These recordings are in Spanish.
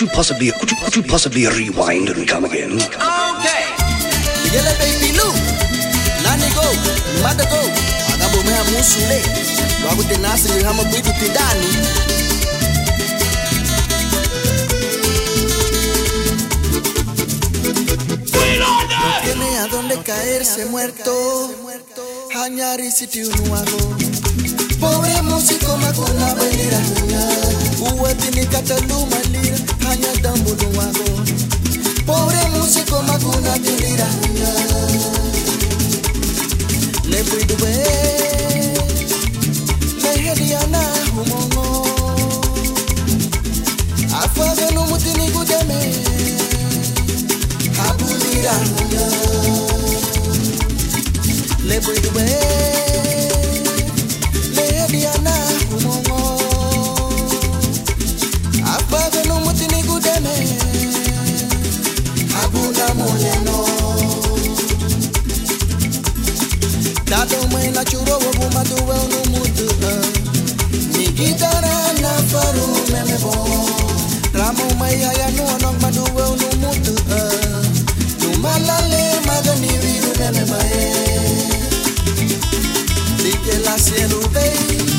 Could you possibly, could you, could you possibly rewind and come again? Okay. Yele baby Lou, nani go, mada go, agabomea musule, wakute nasi nilhama kwitu tindani. tiene a dónde caerse muerto. Añar y si tiene un Pobre músico, me con la venir a Uwezi nikatatumalia hanya tambulu wako pobre músico maguna musico makuna tiliranga lepwidube meheliana humongo afwazenu mutini kuteme abuliranga lepwidube Tată măi la ciurovă, bu mă duă nu mută Ni eh. gitara na faru me me bo Ramu mai haya nu anok mă duă nu mută Nu mă la le mă gani viru me me mai eh. Dike la sielu vei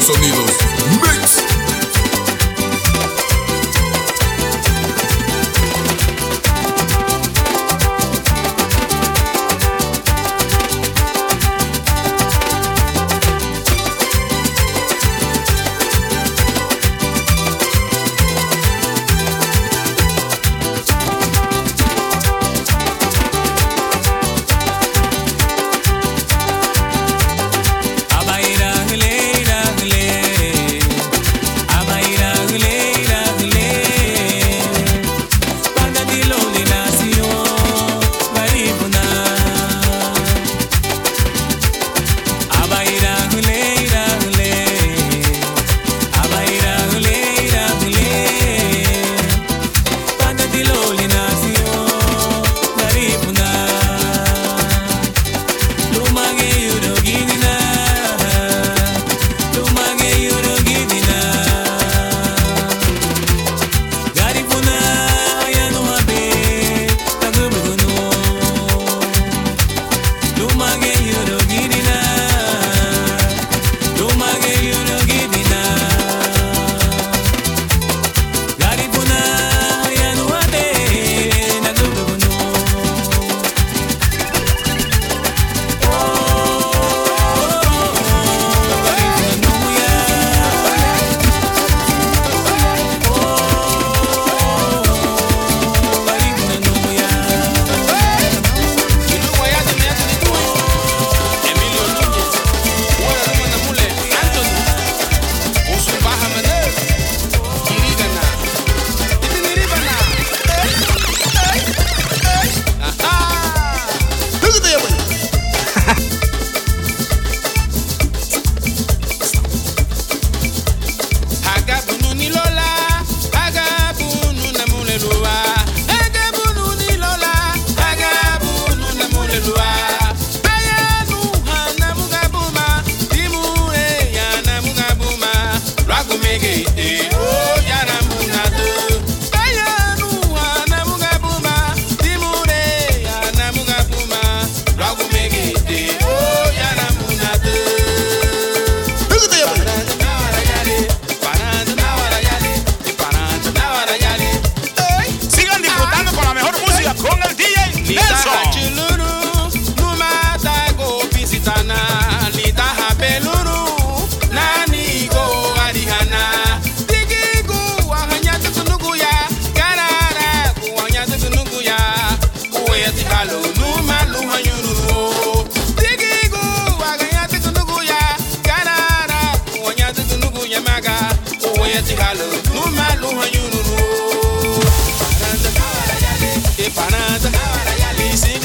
sonidos. ye tigalo numa luha yunuru. Paranza, paranza, paranza, paranza, paranza,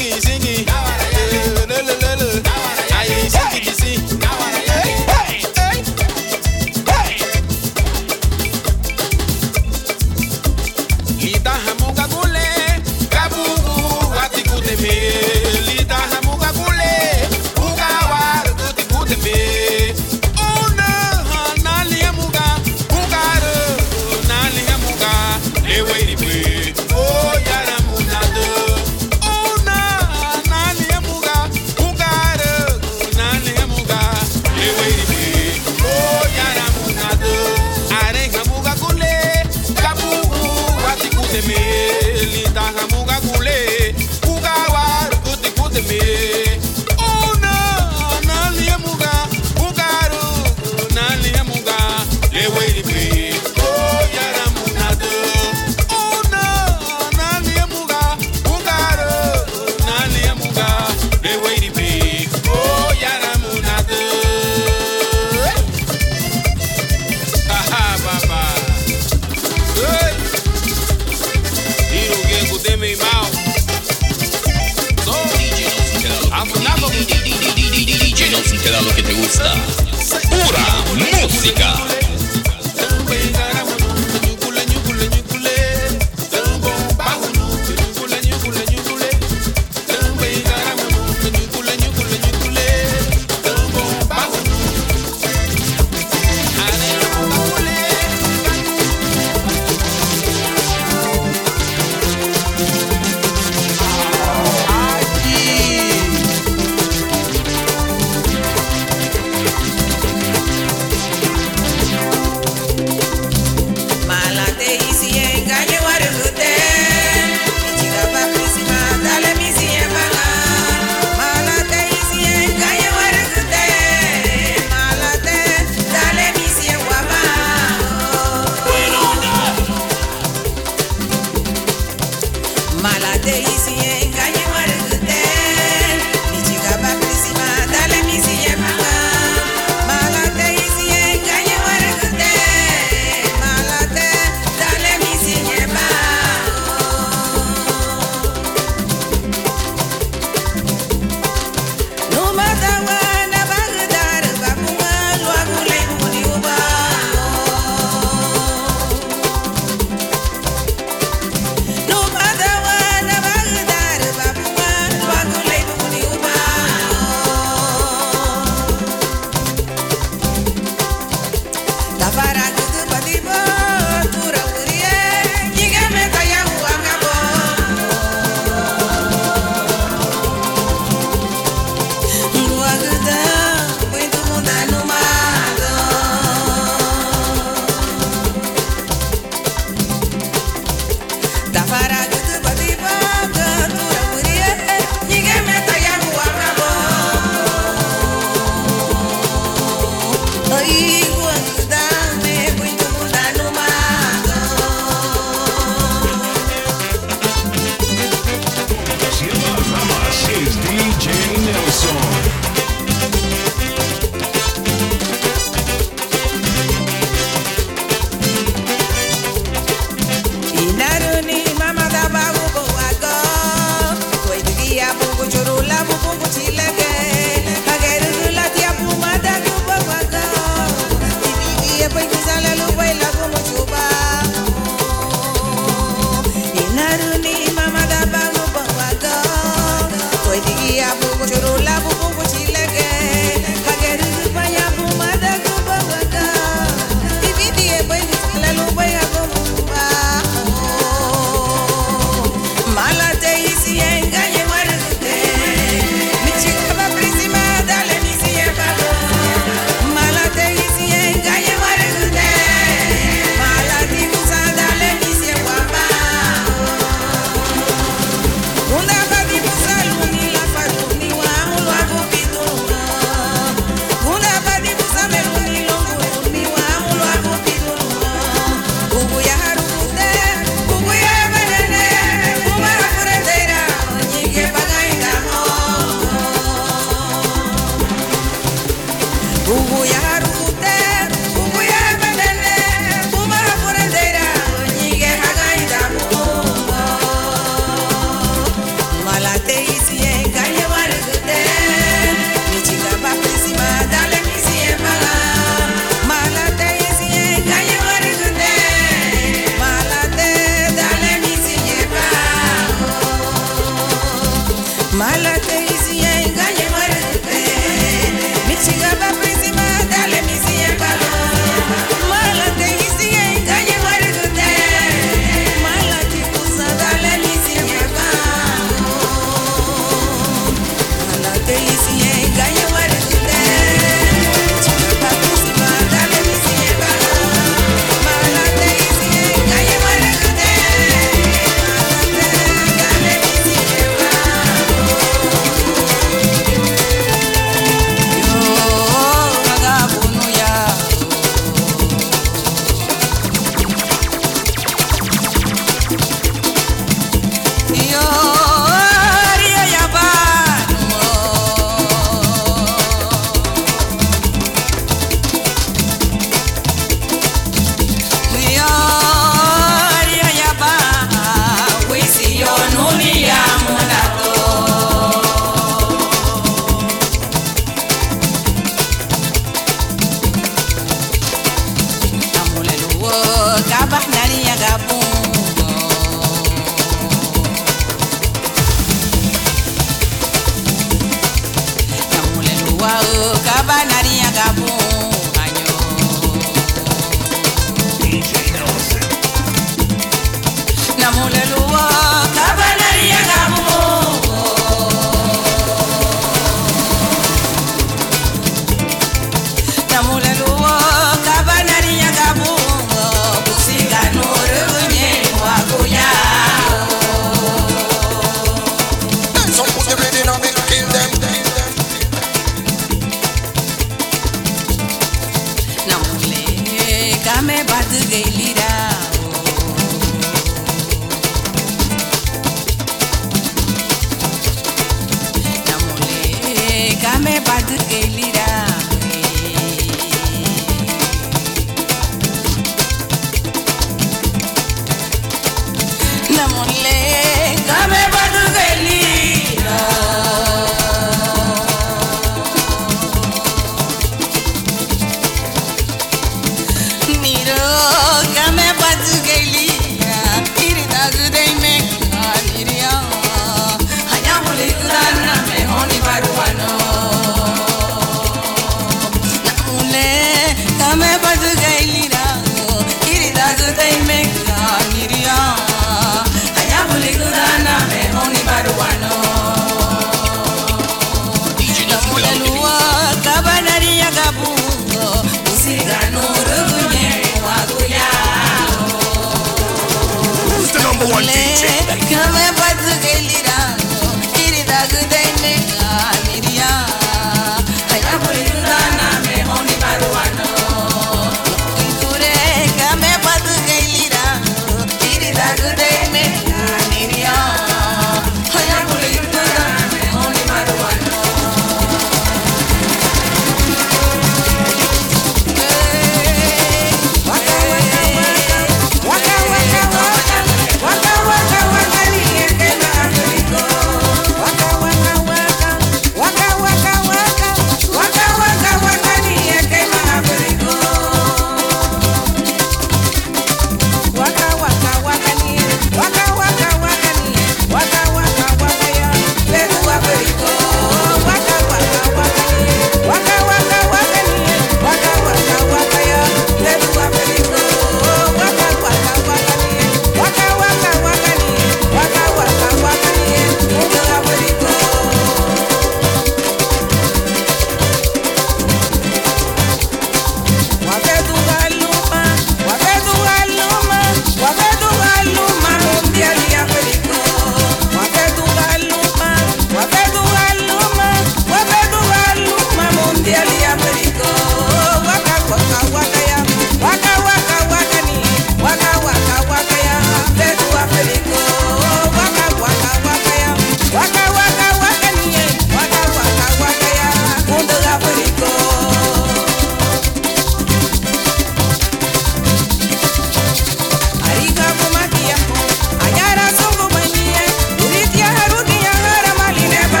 good day, man. I need you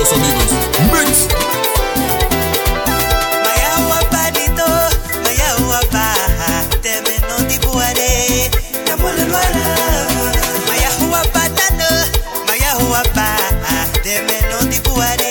los sonidos. Mix. Maya maya